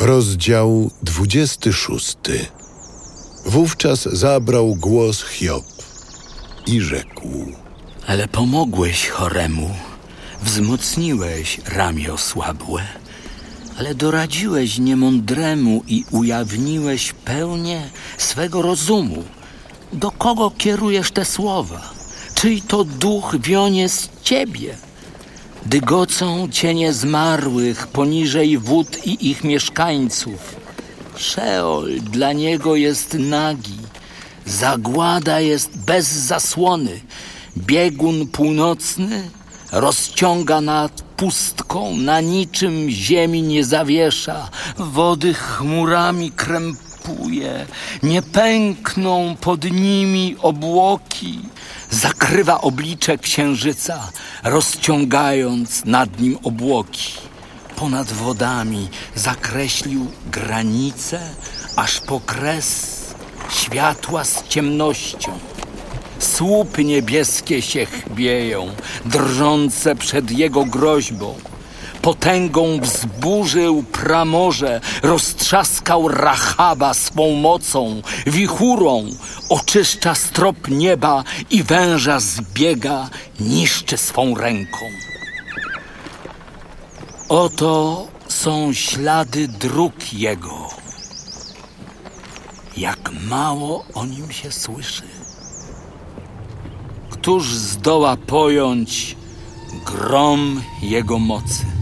Rozdział 26. Wówczas zabrał głos Hiob i rzekł: Ale pomogłeś choremu, wzmocniłeś ramię osłabłe, ale doradziłeś niemądremu i ujawniłeś pełnię swego rozumu. Do kogo kierujesz te słowa? Czyj to duch wionie z ciebie? Dygocą cienie zmarłych poniżej wód i ich mieszkańców. Szeol dla niego jest nagi, zagłada jest bez zasłony. Biegun północny rozciąga nad pustką, na niczym ziemi nie zawiesza, wody chmurami krępuje, nie pękną pod nimi obłoki, zakrywa oblicze księżyca, rozciągając nad nim obłoki. Ponad wodami zakreślił granice, aż po kres światła z ciemnością. Słupy niebieskie się chwieją, drżące przed jego groźbą. Potęgą wzburzył pramorze, roztrzaskał Rahaba swą mocą, wichurą, oczyszcza strop nieba i węża zbiega, niszczy swą ręką. Oto są ślady dróg jego. Jak mało o nim się słyszy. Któż zdoła pojąć grom jego mocy?